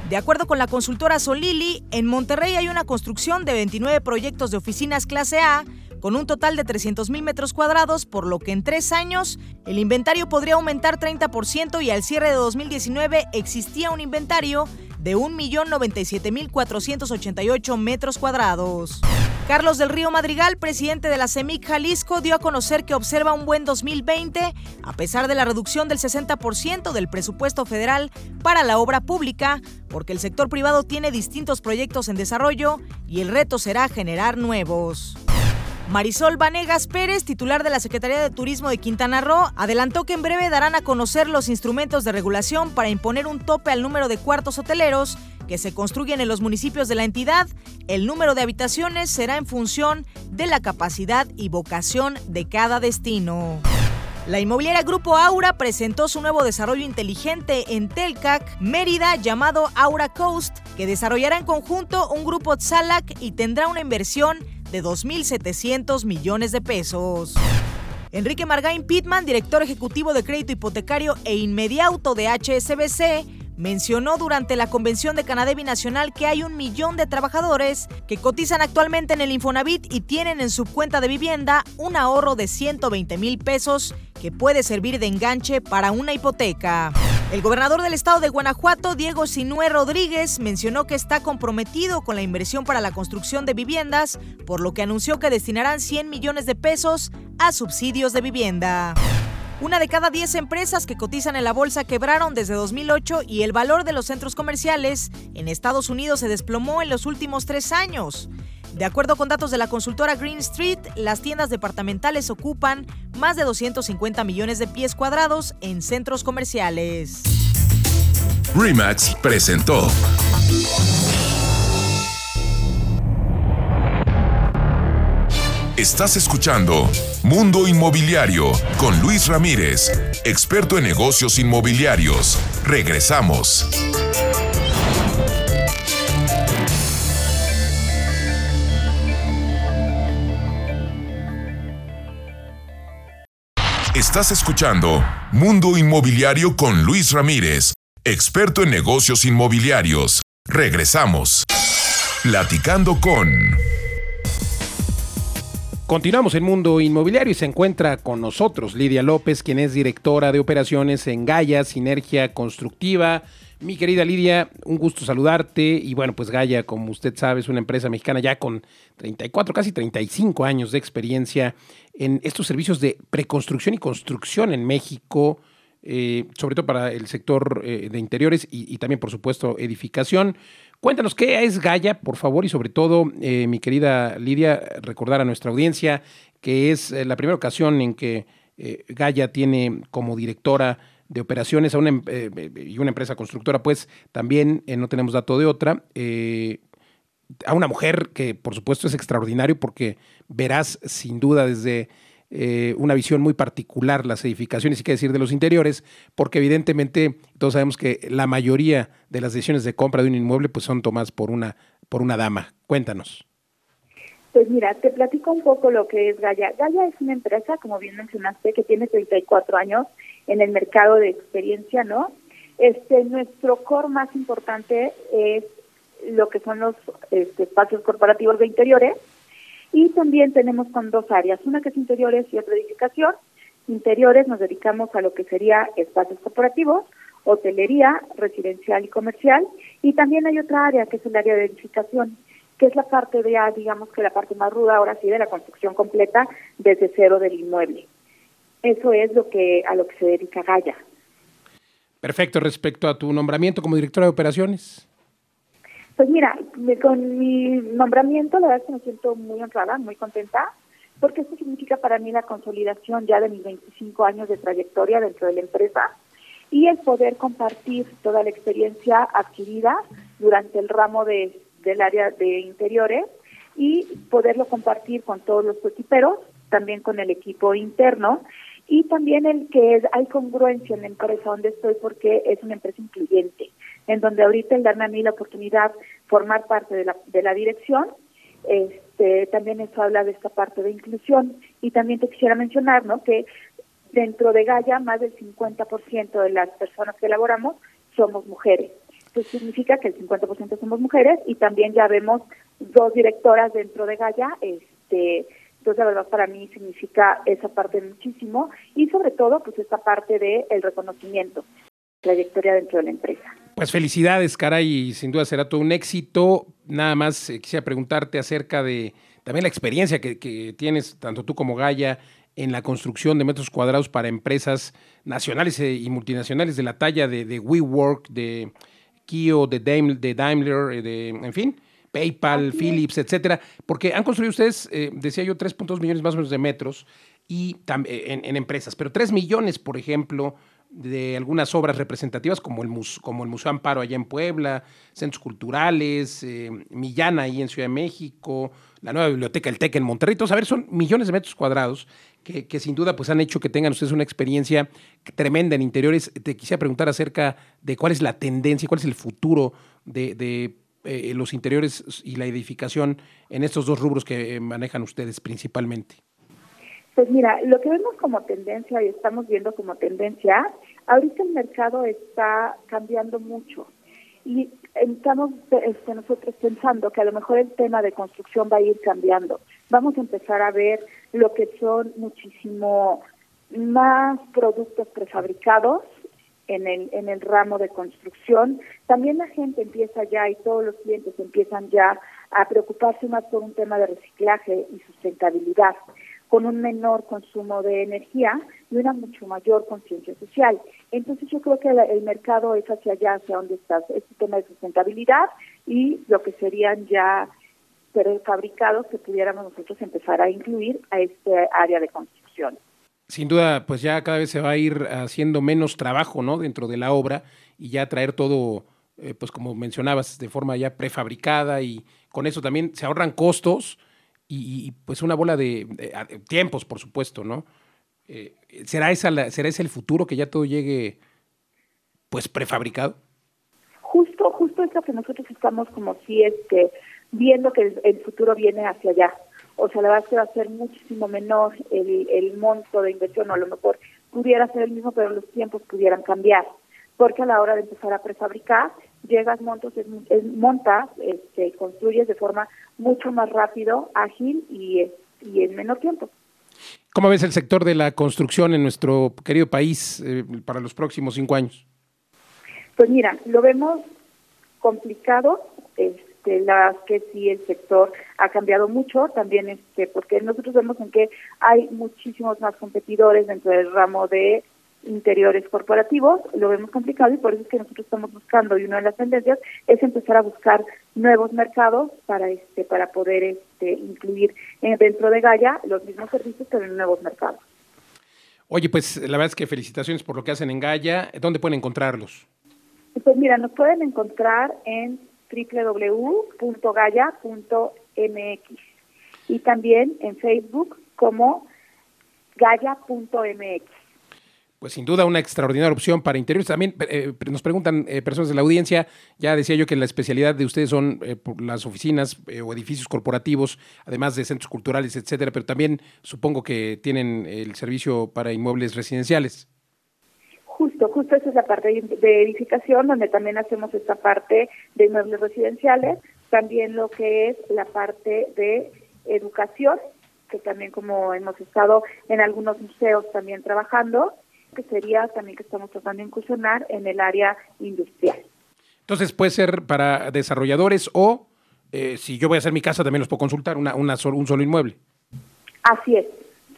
De acuerdo con la consultora Solili, en Monterrey hay una construcción de 29 proyectos de oficinas clase A con un total de 300 mil metros cuadrados, por lo que en tres años el inventario podría aumentar 30% y al cierre de 2019 existía un inventario de 1.097.488 metros cuadrados. Carlos del Río Madrigal, presidente de la CEMIC Jalisco, dio a conocer que observa un buen 2020 a pesar de la reducción del 60% del presupuesto federal para la obra pública, porque el sector privado tiene distintos proyectos en desarrollo y el reto será generar nuevos. Marisol Vanegas Pérez, titular de la Secretaría de Turismo de Quintana Roo, adelantó que en breve darán a conocer los instrumentos de regulación para imponer un tope al número de cuartos hoteleros que se construyen en los municipios de la entidad. El número de habitaciones será en función de la capacidad y vocación de cada destino. La inmobiliaria Grupo Aura presentó su nuevo desarrollo inteligente en Telcac, Mérida, llamado Aura Coast, que desarrollará en conjunto un grupo Tzalac y tendrá una inversión de 2.700 millones de pesos. Enrique Margain Pittman, director ejecutivo de crédito hipotecario e inmediato de HSBC, mencionó durante la convención de Canadá Nacional que hay un millón de trabajadores que cotizan actualmente en el Infonavit y tienen en su cuenta de vivienda un ahorro de 120 mil pesos que puede servir de enganche para una hipoteca. El gobernador del estado de Guanajuato, Diego Sinué Rodríguez, mencionó que está comprometido con la inversión para la construcción de viviendas, por lo que anunció que destinarán 100 millones de pesos a subsidios de vivienda. Una de cada 10 empresas que cotizan en la bolsa quebraron desde 2008 y el valor de los centros comerciales en Estados Unidos se desplomó en los últimos tres años. De acuerdo con datos de la consultora Green Street, las tiendas departamentales ocupan más de 250 millones de pies cuadrados en centros comerciales. Remax presentó. Estás escuchando Mundo Inmobiliario con Luis Ramírez, experto en negocios inmobiliarios. Regresamos. Estás escuchando Mundo Inmobiliario con Luis Ramírez, experto en negocios inmobiliarios. Regresamos. Platicando con... Continuamos en Mundo Inmobiliario y se encuentra con nosotros Lidia López, quien es directora de operaciones en Gaia Sinergia Constructiva. Mi querida Lidia, un gusto saludarte. Y bueno, pues Gaia, como usted sabe, es una empresa mexicana ya con 34, casi 35 años de experiencia en estos servicios de preconstrucción y construcción en México, eh, sobre todo para el sector eh, de interiores y, también, por supuesto, edificación. Cuéntanos qué es Gaia, por favor, y sobre todo, eh, mi querida Lidia, recordar a nuestra audiencia que es la primera ocasión en que Gaia tiene como directora de operaciones a una, y una empresa constructora, pues también no tenemos dato de otra, a una mujer que por supuesto es extraordinario porque verás sin duda desde eh, una visión muy particular las edificaciones y qué decir de los interiores, porque evidentemente todos sabemos que la mayoría de las decisiones de compra de un inmueble pues son tomadas por una, por una dama. Cuéntanos. Pues mira, te platico un poco lo que es Gaya. Gaya es una empresa, como bien mencionaste, que tiene 34 años en el mercado de experiencia, ¿no? Este, nuestro core más importante es lo que son los este, espacios corporativos de interiores, y también tenemos con dos áreas, una que es interiores y otra edificación. Interiores nos dedicamos a lo que sería espacios corporativos, hotelería, residencial y comercial. Y también hay otra área que es el área de edificación, que es la parte de, digamos que la parte más ruda ahora sí de la construcción completa desde cero del inmueble. Eso es lo que a lo que se dedica Gaya. Perfecto, respecto a tu nombramiento como directora de operaciones. Pues mira, con mi nombramiento la verdad es que me siento muy honrada, muy contenta, porque esto significa para mí la consolidación ya de mis 25 años de trayectoria dentro de la empresa y el poder compartir toda la experiencia adquirida durante el ramo de, del área de interiores y poderlo compartir con todos los equiperos, también con el equipo interno y también el que hay congruencia en la empresa donde estoy porque es una empresa incluyente en donde ahorita el darme a mí la oportunidad formar parte de la, de la dirección, este, también eso habla de esta parte de inclusión. Y también te quisiera mencionar, ¿no? Que dentro de Gaia más del 50% de las personas que elaboramos somos mujeres. Eso significa que el 50% somos mujeres y también ya vemos dos directoras dentro de Gaia, este, entonces, la verdad, para mí significa esa parte muchísimo y sobre todo, pues esta parte del el reconocimiento, trayectoria dentro de la empresa. Pues felicidades, caray, y sin duda será todo un éxito. Nada más eh, quisiera preguntarte acerca de también la experiencia que, tienes, tanto tú como Gaia, en la construcción de metros cuadrados para empresas nacionales eh, y multinacionales de la talla de, WeWork, de Kio, de Daimler, de, eh, de en fin, PayPal, Philips, etcétera, porque han construido ustedes, decía yo, 3.2 millones más o menos de metros y en, en, empresas, pero 3 millones, por ejemplo, de algunas obras representativas como el, como el Museo Amparo allá en Puebla, centros culturales, eh, Millana ahí en Ciudad de México, la nueva biblioteca El TEC en Monterrey. Entonces, a ver, son millones de metros cuadrados que, que, sin duda pues han hecho que tengan ustedes una experiencia tremenda en interiores. Te quisiera preguntar acerca de cuál es la tendencia, cuál es el futuro de, de eh, los interiores y la edificación en estos dos rubros que manejan ustedes principalmente. Pues mira, lo que vemos como tendencia y estamos viendo como tendencia, ahorita el mercado está cambiando mucho y estamos este, nosotros pensando que a lo mejor el tema de construcción va a ir cambiando. Vamos a empezar a ver lo que son muchísimo más productos prefabricados en el, en el ramo de construcción. También la gente empieza ya y todos los clientes empiezan ya a preocuparse más por un tema de reciclaje y sustentabilidad con un menor consumo de energía y una mucho mayor conciencia social. Entonces yo creo que el mercado es hacia allá, hacia donde está este tema de sustentabilidad y lo que serían ya fabricados que pudiéramos nosotros empezar a incluir a este área de construcción. Sin duda, pues ya cada vez se va a ir haciendo menos trabajo, ¿no? Dentro de la obra y ya traer todo, eh, pues como mencionabas, de forma ya prefabricada y con eso también se ahorran costos y, pues una bola de, tiempos, por supuesto, ¿no? Eh, ¿será, esa ¿Será ese el futuro que ya todo llegue pues prefabricado? Justo, justo es lo que nosotros estamos como si este, viendo que el, futuro viene hacia allá. O sea, la verdad es que va a ser muchísimo menor el, el monto de inversión, o a lo mejor pudiera ser el mismo, pero los tiempos pudieran cambiar. Porque a la hora de empezar a prefabricar, llegas, montas, montas, este, construyes de forma mucho más rápido, ágil y, y en menor tiempo. ¿Cómo ves el sector de la construcción en nuestro querido país eh, para los próximos cinco años? Pues mira, lo vemos complicado, este, la que sí el sector ha cambiado mucho, también este, porque nosotros vemos en que hay muchísimos más competidores dentro del ramo de interiores corporativos, lo vemos complicado y por eso es que nosotros estamos buscando y una de las tendencias es empezar a buscar nuevos mercados para este para poder este incluir dentro de Gaia los mismos servicios pero en nuevos mercados. Oye, pues la verdad es que felicitaciones por lo que hacen en Gaia. ¿Dónde pueden encontrarlos? Pues mira, nos pueden encontrar en www.gaya.mx y también en Facebook como gaya.mx pues sin duda una extraordinaria opción para interiores. También eh, nos preguntan eh, personas de la audiencia, ya decía yo que la especialidad de ustedes son eh, las oficinas o edificios corporativos, además de centros culturales, etcétera, pero también supongo que tienen el servicio para inmuebles residenciales. Justo, justo esa es la parte de edificación, donde también hacemos esta parte de inmuebles residenciales, también lo que es la parte de educación, que también como hemos estado en algunos museos también trabajando, que sería también que estamos tratando de incursionar en el área industrial. Entonces puede ser para desarrolladores o eh, si yo voy a hacer mi casa también los puedo consultar, una, una un solo inmueble. Así es,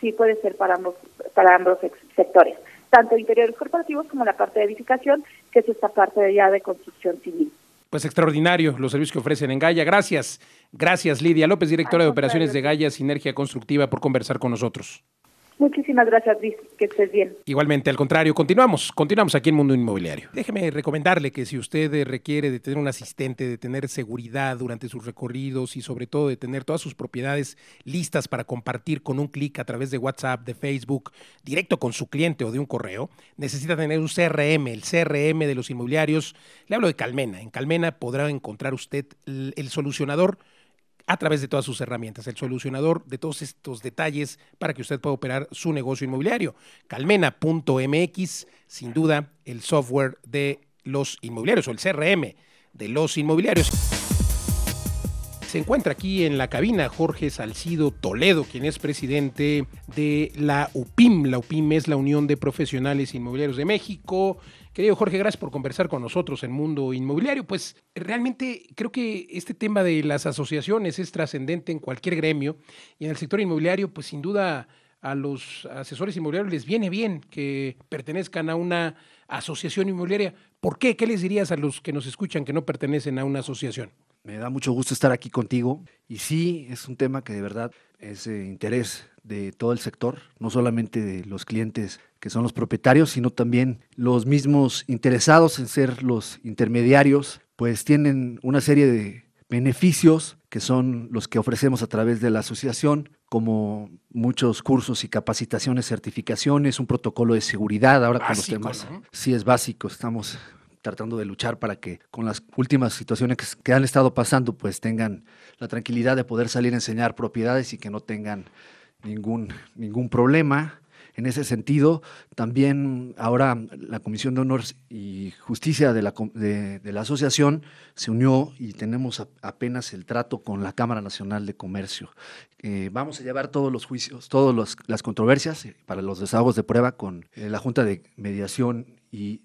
sí puede ser para ambos, para ambos sectores, tanto interiores corporativos como la parte de edificación, que es esta parte ya de construcción civil. Pues extraordinario los servicios que ofrecen en Gaia. Gracias, gracias Lidia López, directora de operaciones de Gaia Sinergia Constructiva, por conversar con nosotros. Muchísimas gracias, Luis. Que estés bien. Igualmente, al contrario, continuamos, continuamos aquí en Mundo Inmobiliario. Déjeme recomendarle que si usted requiere de tener un asistente, de tener seguridad durante sus recorridos y sobre todo de tener todas sus propiedades listas para compartir con un clic a través de WhatsApp, de Facebook, directo con su cliente o de un correo, necesita tener un CRM, el CRM de los inmobiliarios. Le hablo de Calmena. En Calmena podrá encontrar usted el solucionador a través de todas sus herramientas, el solucionador de todos estos detalles para que usted pueda operar su negocio inmobiliario. Calmena.mx, sin duda, el software de los inmobiliarios o el CRM de los inmobiliarios. Se encuentra aquí en la cabina Jorge Salcido Toledo, quien es presidente de la UPIM. La UPIM es la Unión de Profesionales Inmobiliarios de México. Querido Jorge, gracias por conversar con nosotros en Mundo Inmobiliario. Pues realmente creo que este tema de las asociaciones es trascendente en cualquier gremio y en el sector inmobiliario, pues sin duda a los asesores inmobiliarios les viene bien que pertenezcan a una asociación inmobiliaria. ¿Por qué? ¿Qué les dirías a los que nos escuchan que no pertenecen a una asociación? Me da mucho gusto estar aquí contigo y sí, es un tema que de verdad es de interés de todo el sector, no solamente de los clientes que son los propietarios, sino también los mismos interesados en ser los intermediarios, pues tienen una serie de beneficios que son los que ofrecemos a través de la asociación, como muchos cursos y capacitaciones, certificaciones, un protocolo de seguridad, ahora con los temas. Sí, es básico, estamos tratando de luchar para que con las últimas situaciones que han estado pasando, pues tengan la tranquilidad de poder salir a enseñar propiedades y que no tengan ningún, ningún problema. En ese sentido, también ahora la Comisión de Honor y Justicia de la, de, la Asociación se unió y tenemos apenas el trato con la Cámara Nacional de Comercio. Eh, vamos a llevar todos los juicios, todas las controversias eh, para los desahogos de prueba con eh, la Junta de Mediación y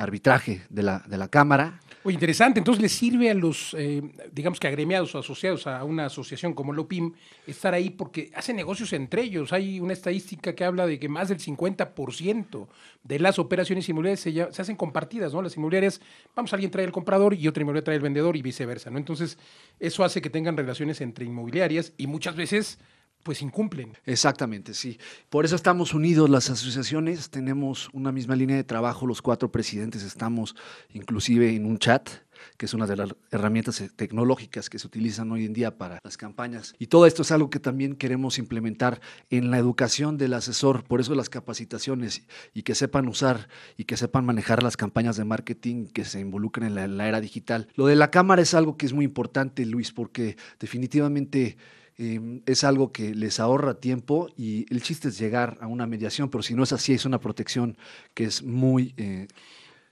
arbitraje de la, de la Cámara. Oye, interesante. Entonces, ¿le sirve a los, eh, digamos que agremiados o asociados a una asociación como Lopim estar ahí porque hacen negocios entre ellos? Hay una estadística que habla de que más del 50% de las operaciones inmobiliarias se, se, hacen compartidas, ¿no? Las inmobiliarias, vamos, alguien trae el comprador y otra inmobiliaria trae el vendedor y viceversa, ¿no? Entonces, eso hace que tengan relaciones entre inmobiliarias y muchas veces pues incumplen. Exactamente, sí. Por eso estamos unidos las asociaciones, tenemos una misma línea de trabajo, los cuatro presidentes estamos inclusive en un chat que es una de las herramientas tecnológicas que se utilizan hoy en día para las campañas. Y todo esto es algo que también queremos implementar en la educación del asesor, por eso las capacitaciones y que sepan usar y que sepan manejar las campañas de marketing que se involucren en la, en la era digital. Lo de la cámara es algo que es muy importante, Luis, porque definitivamente Em, es algo que les ahorra tiempo y el chiste es llegar a una mediación, pero si no es así, es una protección que es muy eh,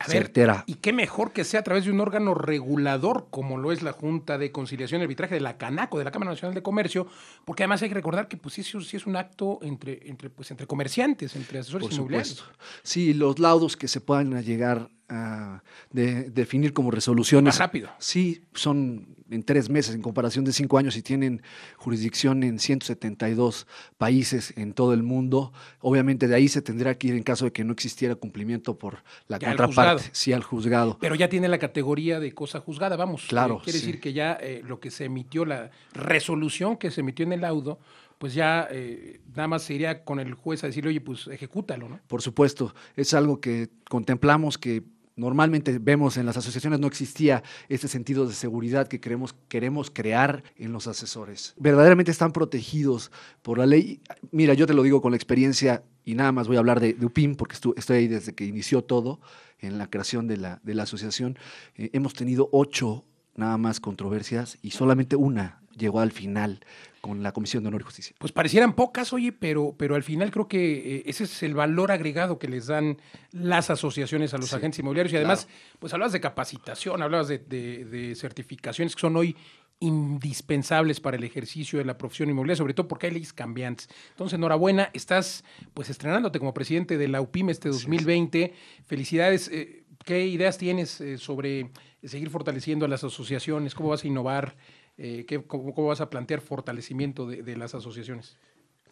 certera. y qué mejor que sea a través de un órgano regulador como lo es la Junta de Conciliación y Arbitraje de la Canaco, de la Cámara Nacional de Comercio, porque además hay que recordar que pues, sí, sí es un acto entre, entre, pues, entre comerciantes, entre asesores inmobiliarios. Sí, los laudos que se puedan llegar a definir como resoluciones. Más rápido. Sí, son en tres meses en comparación de cinco años y tienen jurisdicción en 172 países en todo el mundo. Obviamente de ahí se tendrá que ir en caso de que no existiera cumplimiento por la contraparte, sí al juzgado. Pero ya tiene la categoría de cosa juzgada, vamos. Claro. Eh, quiere decir que ya eh, lo que se emitió, la resolución que se emitió en el laudo, pues ya eh, nada más se iría con el juez a decirle, oye, pues ejecútalo, ¿no? Por supuesto, es algo que contemplamos que Normalmente vemos en las asociaciones no existía ese sentido de seguridad que queremos, queremos crear en los asesores. Verdaderamente están protegidos por la ley. Mira, yo te lo digo con la experiencia y nada más voy a hablar de, UPIM porque estoy ahí desde que inició todo en la creación de la, de la asociación. Eh, hemos tenido ocho nada más controversias y solamente una llegó al final con la Comisión de Honor y Justicia. Pues parecieran pocas, oye, pero, pero al final creo que eh, ese es el valor agregado que les dan las asociaciones a los agentes inmobiliarios. Y además, pues hablabas de capacitación, hablabas de, certificaciones que son hoy indispensables para el ejercicio de la profesión inmobiliaria, sobre todo porque hay leyes cambiantes. Entonces, enhorabuena, estás pues estrenándote como presidente de la UPIM este 2020. Felicidades. Eh, ¿Qué ideas tienes eh, sobre seguir fortaleciendo a las asociaciones? ¿Cómo vas a innovar? Eh, cómo, vas a plantear fortalecimiento de, las asociaciones?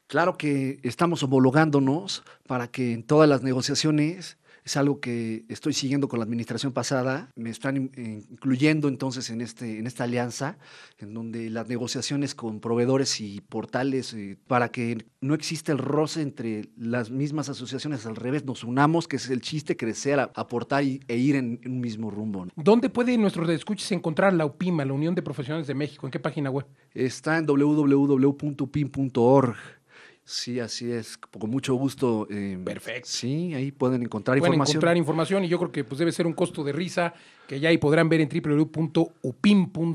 Claro que estamos homologándonos para que en todas las negociaciones es algo que estoy siguiendo con la administración pasada. Me están eh, incluyendo entonces en, este, en esta alianza, en donde las negociaciones con proveedores y portales, eh, para que no exista el roce entre las mismas asociaciones, al revés, nos unamos, que es el chiste, crecer, aportar e ir en, un mismo rumbo. ¿Dónde puede nuestros escuches encontrar la UPIMA, la Unión de Profesionales de México? ¿En qué página web? Está en www.upim.org. Sí, así es. Con mucho gusto. Eh, Perfecto. Sí, ahí pueden encontrar pueden información. encontrar información y yo creo que pues debe ser un costo de risa que ya ahí podrán ver en www.upim.org.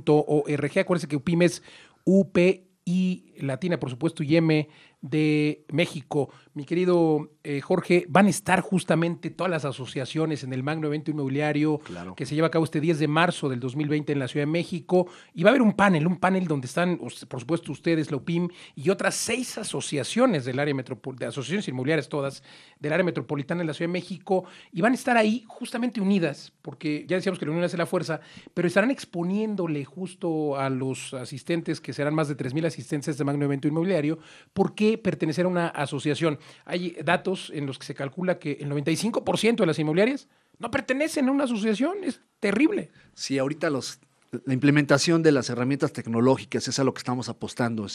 Acuérdense que UPIM es UPI latina, por supuesto, y M de México. Mi querido eh, Jorge, van a estar justamente todas las asociaciones en el magno evento inmobiliario que se lleva a cabo este 10 de marzo del 2020 en la Ciudad de México. Y va a haber un panel, un panel donde están, por supuesto, ustedes, la UPIM, y otras seis asociaciones del área metropolitana, asociaciones inmobiliarias todas, del área metropolitana de la Ciudad de México, y van a estar ahí justamente unidas, porque ya decíamos que la unión hace la fuerza, pero estarán exponiéndole justo a los asistentes, que serán más de 3.000 asistentes de magno evento inmobiliario, porque pertenecer a una asociación. Hay datos en los que se calcula que el 95% de las inmobiliarias no pertenecen a una asociación. Es terrible. Sí, ahorita los la implementación de las herramientas tecnológicas es a lo que estamos apostando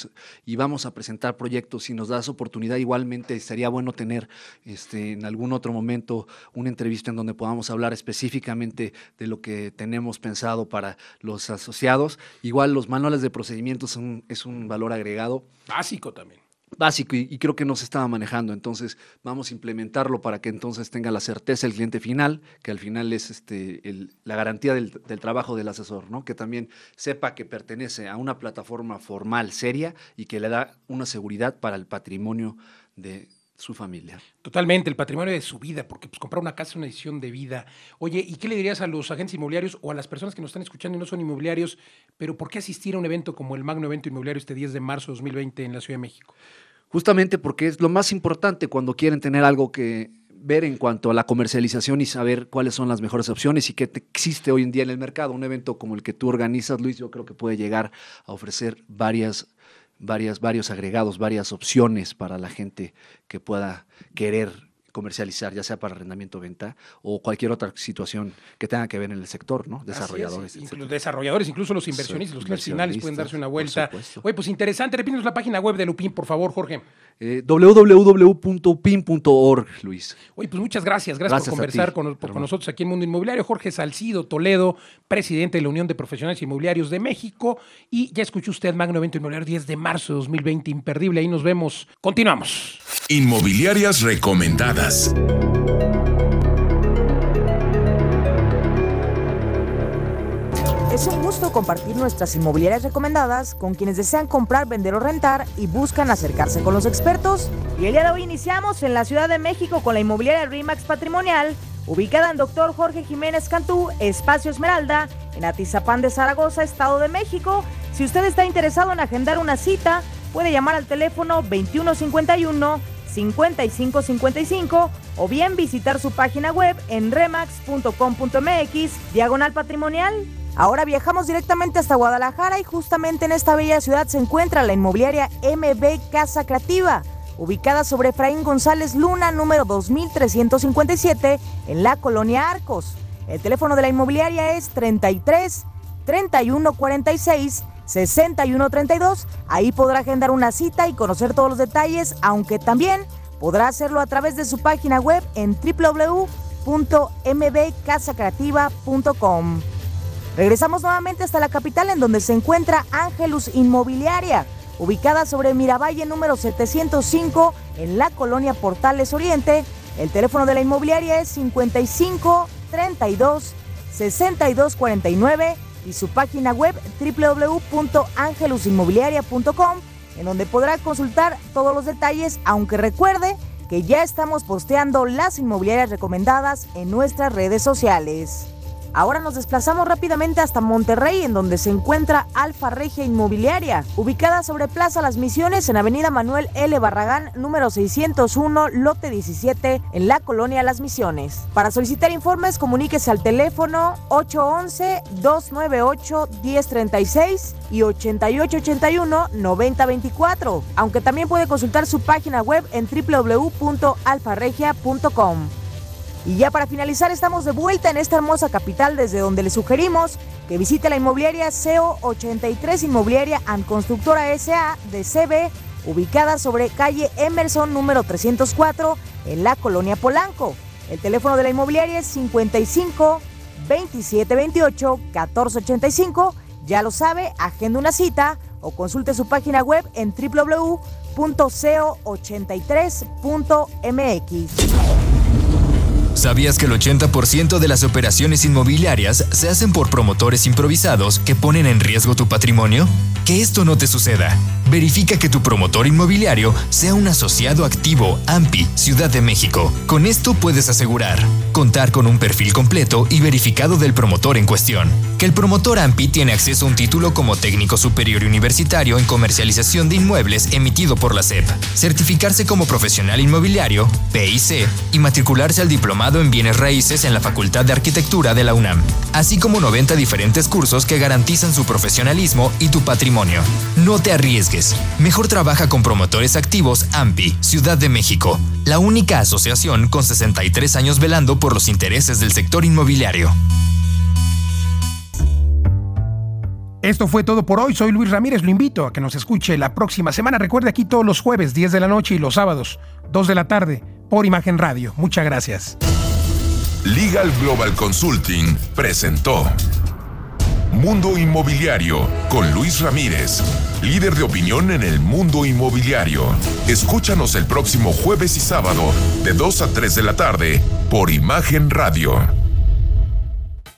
y vamos a presentar proyectos. Si nos das oportunidad, igualmente sería bueno tener este, en algún otro momento una entrevista en donde podamos hablar específicamente de lo que tenemos pensado para los asociados. Igual los manuales de procedimientos son, es un valor agregado. Básico también. Básico y, creo que no se estaba manejando. Entonces vamos a implementarlo para que entonces tenga la certeza el cliente final, que al final es este, la garantía del, trabajo del asesor, ¿no? que también sepa que pertenece a una plataforma formal, seria y que le da una seguridad para el patrimonio de su familia. Totalmente, el patrimonio de su vida, porque pues, comprar una casa es una decisión de vida. Oye, ¿y qué le dirías a los agentes inmobiliarios o a las personas que nos están escuchando y no son inmobiliarios, pero por qué asistir a un evento como el Magno Evento Inmobiliario este 10 de marzo de 2020 en la Ciudad de México? justamente porque es lo más importante cuando quieren tener algo que ver en cuanto a la comercialización y saber cuáles son las mejores opciones y qué existe hoy en día en el mercado. Un evento como el que tú organizas, Luis, yo creo que puede llegar a ofrecer varias, varias, varios agregados, varias opciones para la gente que pueda querer comercializar, ya sea para arrendamiento o venta o cualquier otra situación que tenga que ver en el sector, ¿no? Desarrolladores. Los desarrolladores, incluso los inversionistas, los clientes finales pueden darse una vuelta. Oye, pues interesante. Repítanos la página web de Lupin, por favor, Jorge. Eh, www.upin.org, Luis. Oye, pues muchas gracias. Gracias, por conversar con, nosotros aquí en Mundo Inmobiliario. Jorge Salcido Toledo, presidente de la Unión de Profesionales Inmobiliarios de México. Y ya escuchó usted Magno Evento Inmobiliario 10 de marzo de 2020, imperdible. Ahí nos vemos. Continuamos. Inmobiliarias recomendadas. Es un gusto compartir nuestras inmobiliarias recomendadas con quienes desean comprar, vender o rentar y buscan acercarse con los expertos. Y el día de hoy iniciamos en la Ciudad de México con la inmobiliaria RIMAX Patrimonial, ubicada en Doctor Jorge Jiménez Cantú, Espacio Esmeralda, en Atizapán de Zaragoza, Estado de México. Si usted está interesado en agendar una cita, puede llamar al teléfono 2151 5555 o bien visitar su página web en remax.com.mx, diagonal patrimonial. Ahora viajamos directamente hasta Guadalajara y justamente en esta bella ciudad se encuentra la inmobiliaria MB Casa Creativa, ubicada sobre Efraín González Luna, número 2357, en la colonia Arcos. El teléfono de la inmobiliaria es 33 3146 6132. Ahí podrá agendar una cita y conocer todos los detalles, aunque también podrá hacerlo a través de su página web en www.mbcasacreativa.com. Regresamos nuevamente hasta la capital en donde se encuentra Ángelus Inmobiliaria, ubicada sobre Miravalle número 705 en la colonia Portales Oriente. El teléfono de la inmobiliaria es 55 32 62 49 y su página web www.angelusinmobiliaria.com, en donde podrá consultar todos los detalles, aunque recuerde que ya estamos posteando las inmobiliarias recomendadas en nuestras redes sociales. Ahora nos desplazamos rápidamente hasta Monterrey, en donde se encuentra Alfa Regia Inmobiliaria, ubicada sobre Plaza Las Misiones en Avenida Manuel L. Barragán, número 601, lote 17, en la colonia Las Misiones. Para solicitar informes, comuníquese al teléfono 811-298-1036 y 8881-9024, aunque también puede consultar su página web en www.alfaregia.com. Y ya para finalizar, estamos de vuelta en esta hermosa capital desde donde le sugerimos que visite la inmobiliaria CO 83 Inmobiliaria and Constructora SA de CB, ubicada sobre calle Emerson número 304 en la colonia Polanco. El teléfono de la inmobiliaria es 55 27 28 14 85. Ya lo sabe, agenda una cita o consulte su página web en www.co83.mx. ¿Sabías que el 80% de las operaciones inmobiliarias se hacen por promotores improvisados que ponen en riesgo tu patrimonio? Que esto no te suceda. Verifica que tu promotor inmobiliario sea un asociado activo AMPI Ciudad de México. Con esto puedes asegurar contar con un perfil completo y verificado del promotor en cuestión. Que el promotor AMPI tiene acceso a un título como técnico superior universitario en comercialización de inmuebles emitido por la SEP. Certificarse como profesional inmobiliario, PIC, y matricularse al diplomado en bienes raíces en la Facultad de Arquitectura de la UNAM. Así como 90 diferentes cursos que garantizan su profesionalismo y tu patrimonio. No te arriesgues. Mejor trabaja con promotores activos AMPI, Ciudad de México. La única asociación con 63 años velando por los intereses del sector inmobiliario. Esto fue todo por hoy. Soy Luis Ramírez. Lo invito a que nos escuche la próxima semana. Recuerde aquí todos los jueves, 10 de la noche y los sábados, 2 de la tarde, por Imagen Radio. Muchas gracias. Legal Global Consulting presentó Mundo Inmobiliario con Luis Ramírez. líder de opinión en el mundo inmobiliario. Escúchanos el próximo jueves y sábado, de 2 a 3 de la tarde, por Imagen Radio.